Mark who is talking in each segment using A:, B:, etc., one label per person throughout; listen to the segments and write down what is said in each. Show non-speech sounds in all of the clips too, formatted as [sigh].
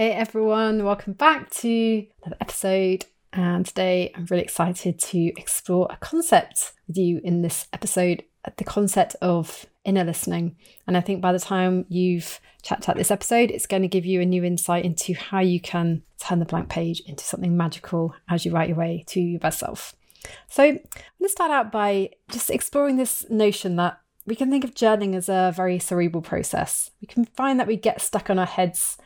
A: Hey everyone, welcome back to another episode. And today I'm really excited to explore a concept with you in this episode the concept of inner listening. And I think by the time you've checked out this episode, it's going to give you a new insight into how you can turn the blank page into something magical as you write your way to your best self. So I'm going to start out by just exploring this notion that we can think of journaling as a very cerebral process. We can find that we get stuck on our heads.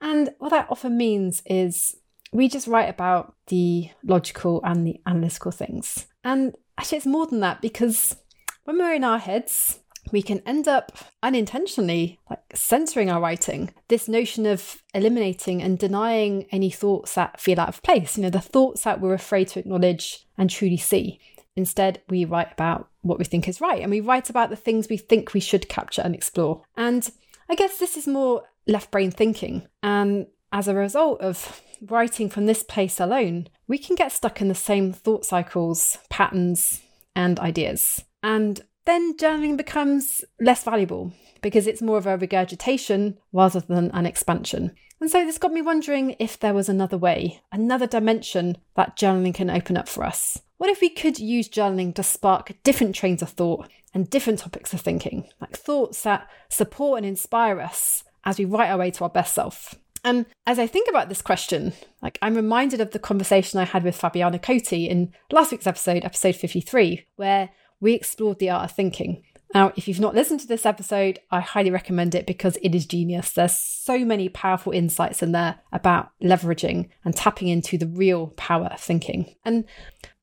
A: And what that often means is we just write about the logical and the analytical things. And actually, it's more than that because when we're in our heads, we can end up unintentionally like censoring our writing. This notion of eliminating and denying any thoughts that feel out of place, you know, the thoughts that we're afraid to acknowledge and truly see. Instead, we write about what we think is right and we write about the things we think we should capture and explore. And I guess this is more left brain thinking. And as a result of writing from this place alone, we can get stuck in the same thought cycles, patterns, and ideas. And then journaling becomes less valuable because it's more of a regurgitation rather than an expansion. And so this got me wondering if there was another way, another dimension that journaling can open up for us. What if we could use journaling to spark different trains of thought and different topics of thinking, like thoughts that support and inspire us as we write our way to our best self? And as I think about this question, like I'm reminded of the conversation I had with Fabiana Coty in last week's episode, episode 53, where we explored the art of thinking. Now, if you've not listened to this episode, I highly recommend it because it is genius. There's so many powerful insights in there about leveraging and tapping into the real power of thinking. And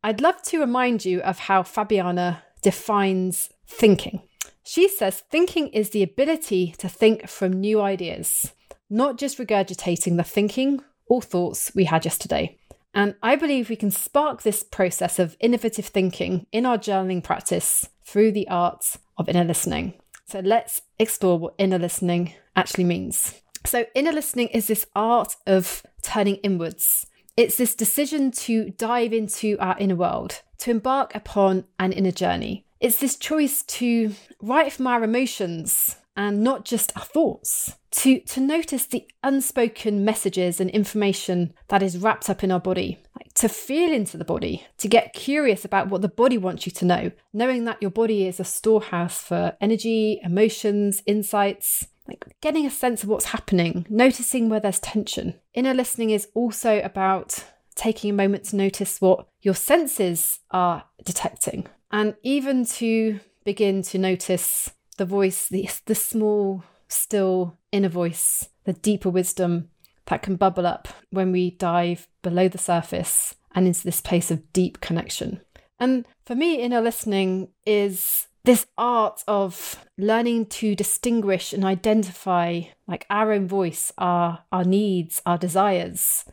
A: I'd love to remind you of how Fabiana defines thinking. She says thinking is the ability to think from new ideas, not just regurgitating the thinking or thoughts we had yesterday. And I believe we can spark this process of innovative thinking in our journaling practice through the art of inner listening. So let's explore what inner listening actually means. So, inner listening is this art of turning inwards. It's this decision to dive into our inner world, to embark upon an inner journey. It's this choice to write from our emotions and not just our thoughts to to notice the unspoken messages and information that is wrapped up in our body like to feel into the body to get curious about what the body wants you to know knowing that your body is a storehouse for energy emotions insights like getting a sense of what's happening noticing where there's tension inner listening is also about taking a moment to notice what your senses are detecting and even to begin to notice the voice the, the small still inner voice, the deeper wisdom that can bubble up when we dive below the surface and into this place of deep connection. And for me, inner listening is this art of learning to distinguish and identify like our own voice, our our needs, our desires,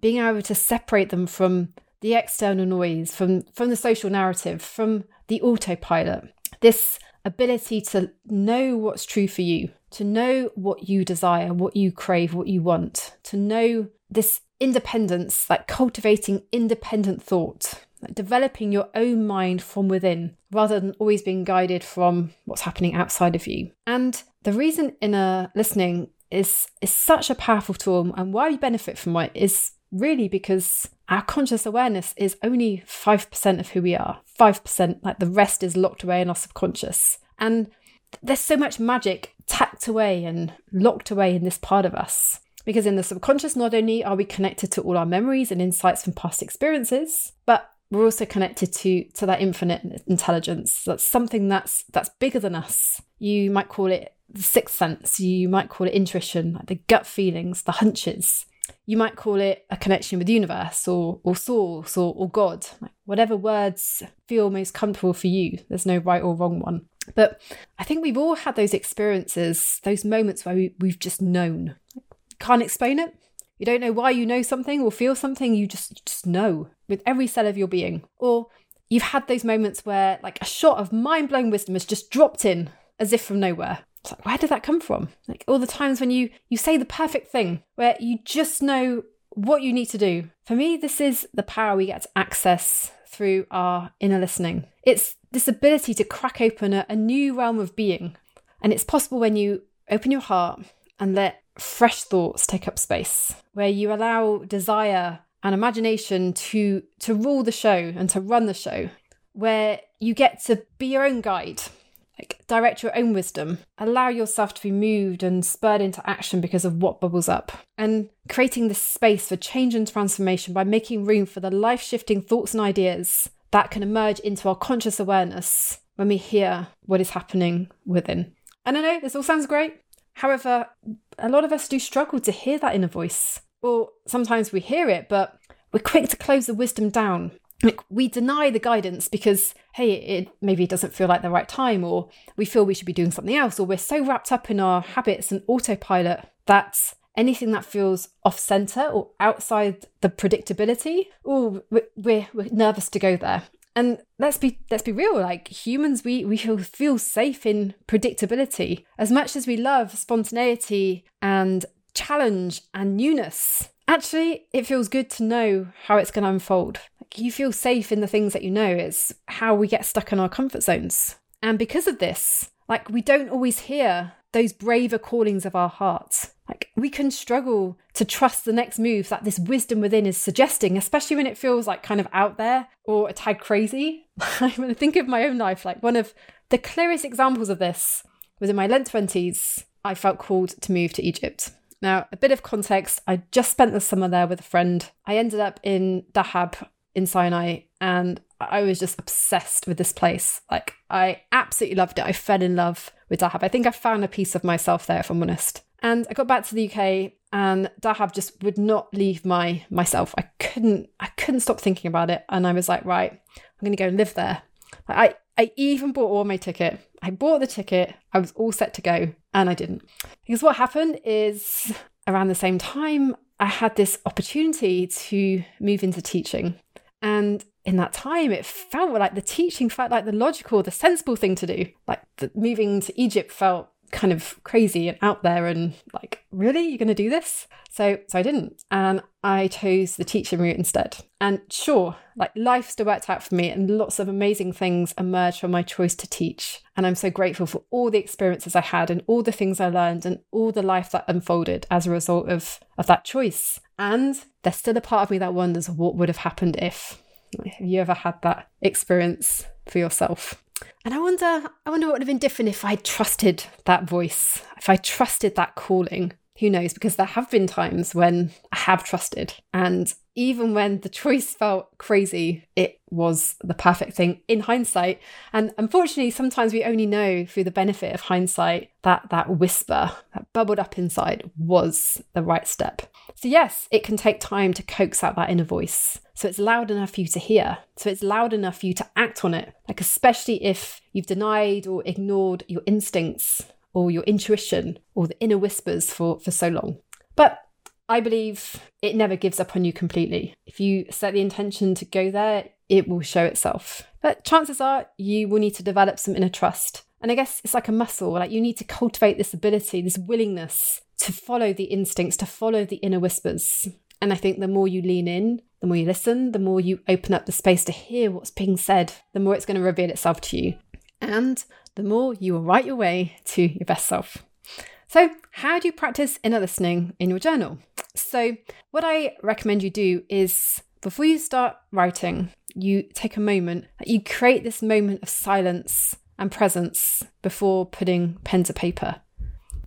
A: being able to separate them from the external noise, from from the social narrative, from the autopilot. This ability to know what's true for you, to know what you desire, what you crave, what you want, to know this independence, like cultivating independent thought, like developing your own mind from within rather than always being guided from what's happening outside of you. And the reason inner listening is is such a powerful tool and why we benefit from it is really because our conscious awareness is only 5% of who we are. 5%, like the rest is locked away in our subconscious. And there's so much magic tacked away and locked away in this part of us. Because in the subconscious, not only are we connected to all our memories and insights from past experiences, but we're also connected to to that infinite intelligence. That's something that's that's bigger than us. You might call it the sixth sense. You might call it intuition, like the gut feelings, the hunches you might call it a connection with the universe or or source or, or God, like whatever words feel most comfortable for you. There's no right or wrong one. But I think we've all had those experiences, those moments where we, we've just known. Can't explain it. You don't know why you know something or feel something, you just you just know with every cell of your being. Or you've had those moments where like a shot of mind-blowing wisdom has just dropped in as if from nowhere. It's like, where did that come from? Like all the times when you you say the perfect thing, where you just know what you need to do. For me, this is the power we get to access through our inner listening. It's this ability to crack open a, a new realm of being. And it's possible when you open your heart and let fresh thoughts take up space, where you allow desire and imagination to to rule the show and to run the show, where you get to be your own guide, like direct your own wisdom, allow yourself to be moved and spurred into action because of what bubbles up, and creating this space for change and transformation by making room for the life shifting thoughts and ideas that can emerge into our conscious awareness when we hear what is happening within. And I know this all sounds great. However, a lot of us do struggle to hear that inner voice. Or sometimes we hear it, but we're quick to close the wisdom down. Like we deny the guidance because, hey, it maybe doesn't feel like the right time, or we feel we should be doing something else, or we're so wrapped up in our habits and autopilot that anything that feels off center or outside the predictability, oh, we're, we're nervous to go there. And let's be let's be real, like humans we we [laughs] feel, safe in predictability. As much as we love spontaneity and challenge and newness, actually it feels good to know how it's going to unfold. Like you feel safe in the things that you know. It's how we get stuck in our comfort zones. And because of this, like we don't always hear those braver callings of our hearts. Like we can struggle to trust the next move that this wisdom within is suggesting, especially when it feels like kind of out there or a tad crazy. when [laughs] I think of my own life, like one of the clearest examples of this was in my late 20s. I felt called to move to Egypt. Now, a bit of context I just spent the summer there with a friend. I ended up in Dahab in Sinai and I was just obsessed with this place. Like, I absolutely loved it. I fell in love with Dahab. I think I found a piece of myself there, if I'm honest. And I got back to the UK and Dahab just would not leave my myself. I couldn't I couldn't stop thinking about it. And I was like, right, I'm gonna go and live there. I I even bought all my ticket. I bought the ticket. I was all set to go, and I didn't. Because what happened is around the same time, I had this opportunity to move into teaching. And in that time, it felt like the teaching felt like the logical, the sensible thing to do. Like the, moving to Egypt felt kind of crazy and out there and like really you're going to do this? So so i didn't and i chose the teaching route instead. And sure like life still worked out for me and lots of amazing things emerged from my choice to teach. And i'm so grateful for all the experiences i had and all the things i learned and all the life that unfolded as a result of of that choice. And there's still a part of me that wonders what would have happened if have you ever had that experience for yourself? And I wonder, I wonder what would have been different if I trusted that voice, if I trusted that calling. Who knows? Because there have been times when I have trusted, and even when the choice felt crazy, it was the perfect thing in hindsight. And unfortunately, sometimes we only know through the benefit of hindsight that that whisper that bubbled up inside was the right step. So, yes, it can take time to coax out that inner voice. So it's loud enough for you to hear. So it's loud enough for you to act on it. Like, especially if you've denied or ignored your instincts or your intuition or the inner whispers for, for so long. But I believe it never gives up on you completely. If you set the intention to go there, it will show itself. But chances are you will need to develop some inner trust. And I guess it's like a muscle, like you need to cultivate this ability, this willingness to follow the instincts, to follow the inner whispers. And I think the more you lean in, the more you listen, the more you open up the space to hear what's being said, the more it's going to reveal itself to you. And the more you will write your way to your best self. So, how do you practice inner listening in your journal? So, what I recommend you do is before you start writing, you take a moment, you create this moment of silence and presence before putting pen to paper.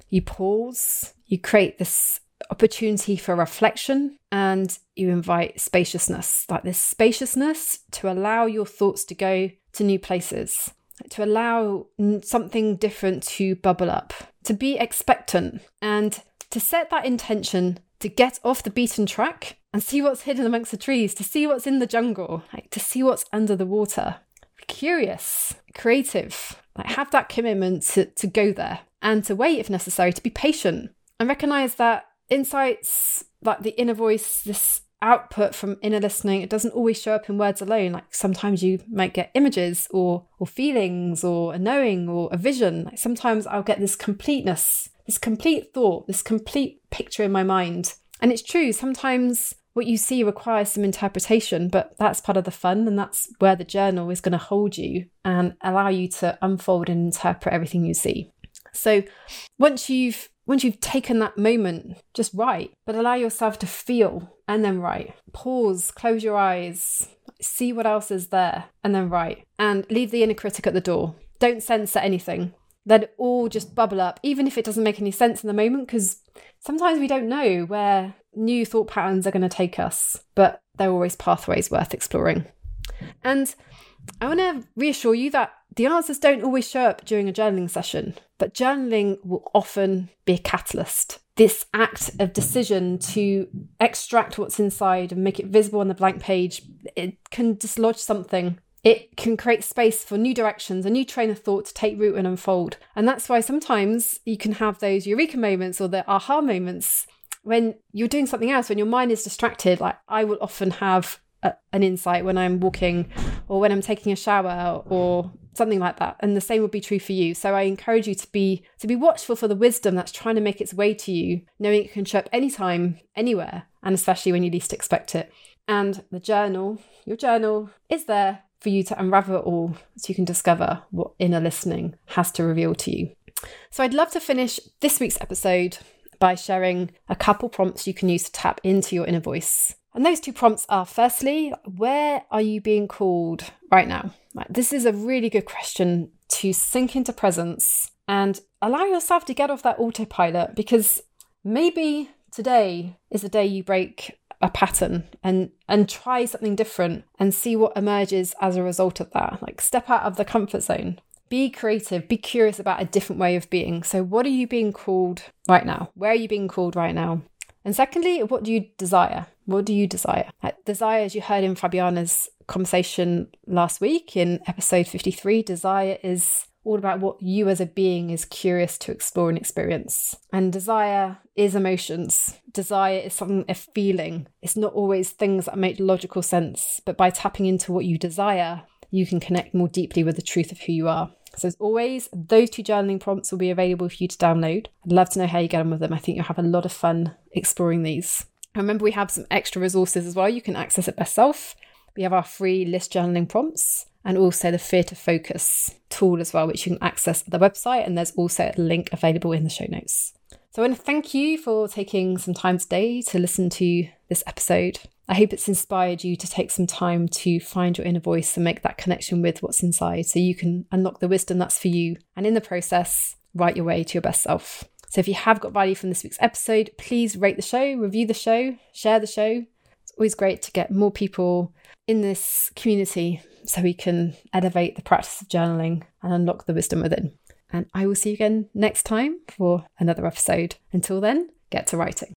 A: You pause, you create this opportunity for reflection and you invite spaciousness, like this spaciousness to allow your thoughts to go to new places, to allow something different to bubble up, to be expectant, and to set that intention to get off the beaten track and see what's hidden amongst the trees, to see what's in the jungle, like to see what's under the water. Curious, creative, Like have that commitment to, to go there and to wait if necessary, to be patient and recognize that insights like the inner voice, this output from inner listening, it doesn't always show up in words alone. Like sometimes you might get images or or feelings or a knowing or a vision. Like sometimes I'll get this completeness, this complete thought, this complete picture in my mind. And it's true, sometimes what you see requires some interpretation, but that's part of the fun, and that's where the journal is going to hold you and allow you to unfold and interpret everything you see. So once you've once you've taken that moment, just write, but allow yourself to feel and then write. Pause, close your eyes, see what else is there, and then write. And leave the inner critic at the door. Don't censor anything. Let it all just bubble up, even if it doesn't make any sense in the moment, because sometimes we don't know where new thought patterns are going to take us, but they're always pathways worth exploring. And I want to reassure you that the answers don't always show up during a journaling session, but journaling will often be a catalyst. This act of decision to extract what's inside and make it visible on the blank page, it can dislodge something. It can create space for new directions, a new train of thought to take root and unfold. And that's why sometimes you can have those eureka moments or the aha moments when you're doing something else, when your mind is distracted. Like I will often have an insight when I'm walking or when I'm taking a shower or something like that. And the same would be true for you. So i encourage you to be to be watchful for the wisdom that's trying to make its way to you knowing it can show up anytime anywhere and especially when you least expect it. And the journal your journal is there for you to unravel it all so you can discover what inner listening has to reveal to you. So i'd love to finish this week's episode by sharing a couple prompts you can use to tap into your inner voice and those two prompts are firstly, where are you being called right now? this is a really good question to sink into presence and allow yourself to get off that autopilot because maybe today is the day you break a pattern and and try something different and see what emerges as a result of that. Like step out of the comfort zone. Be creative. Be curious about a different way of being. So what are you being called right now? Where are you being called right now and secondly what do you desire what do you desire? Desire, as you heard in Fabiana's conversation last week in episode 53, desire is all about what you as a being is curious to explore and experience. And desire is emotions. Desire is something, a feeling. It's not always things that make logical sense, but by tapping into what you desire, you can connect more deeply with the truth of who you are. So, as always, those two journaling prompts will be available for you to download. I'd love to know how you get on with them. I think you'll have a lot of fun exploring these. Remember, we have some extra resources as well. You can access it by Self. We have our free list journaling prompts and also the Fear to Focus tool as well, which you can access at the website. And there's also a link available in the show notes. So I want to thank you for taking some time today to listen to this episode. I hope it's inspired you to take some time to find your inner voice and make that connection with what's inside so you can unlock the wisdom that's for you and in the process, write your way to your best self. So if you have got value from this week's episode, please rate the show, review the show, share the show. It's always great to get more people in this community so we can elevate the practice of journaling and unlock the wisdom within. And I will see you again next time for another episode. Until then, get to writing.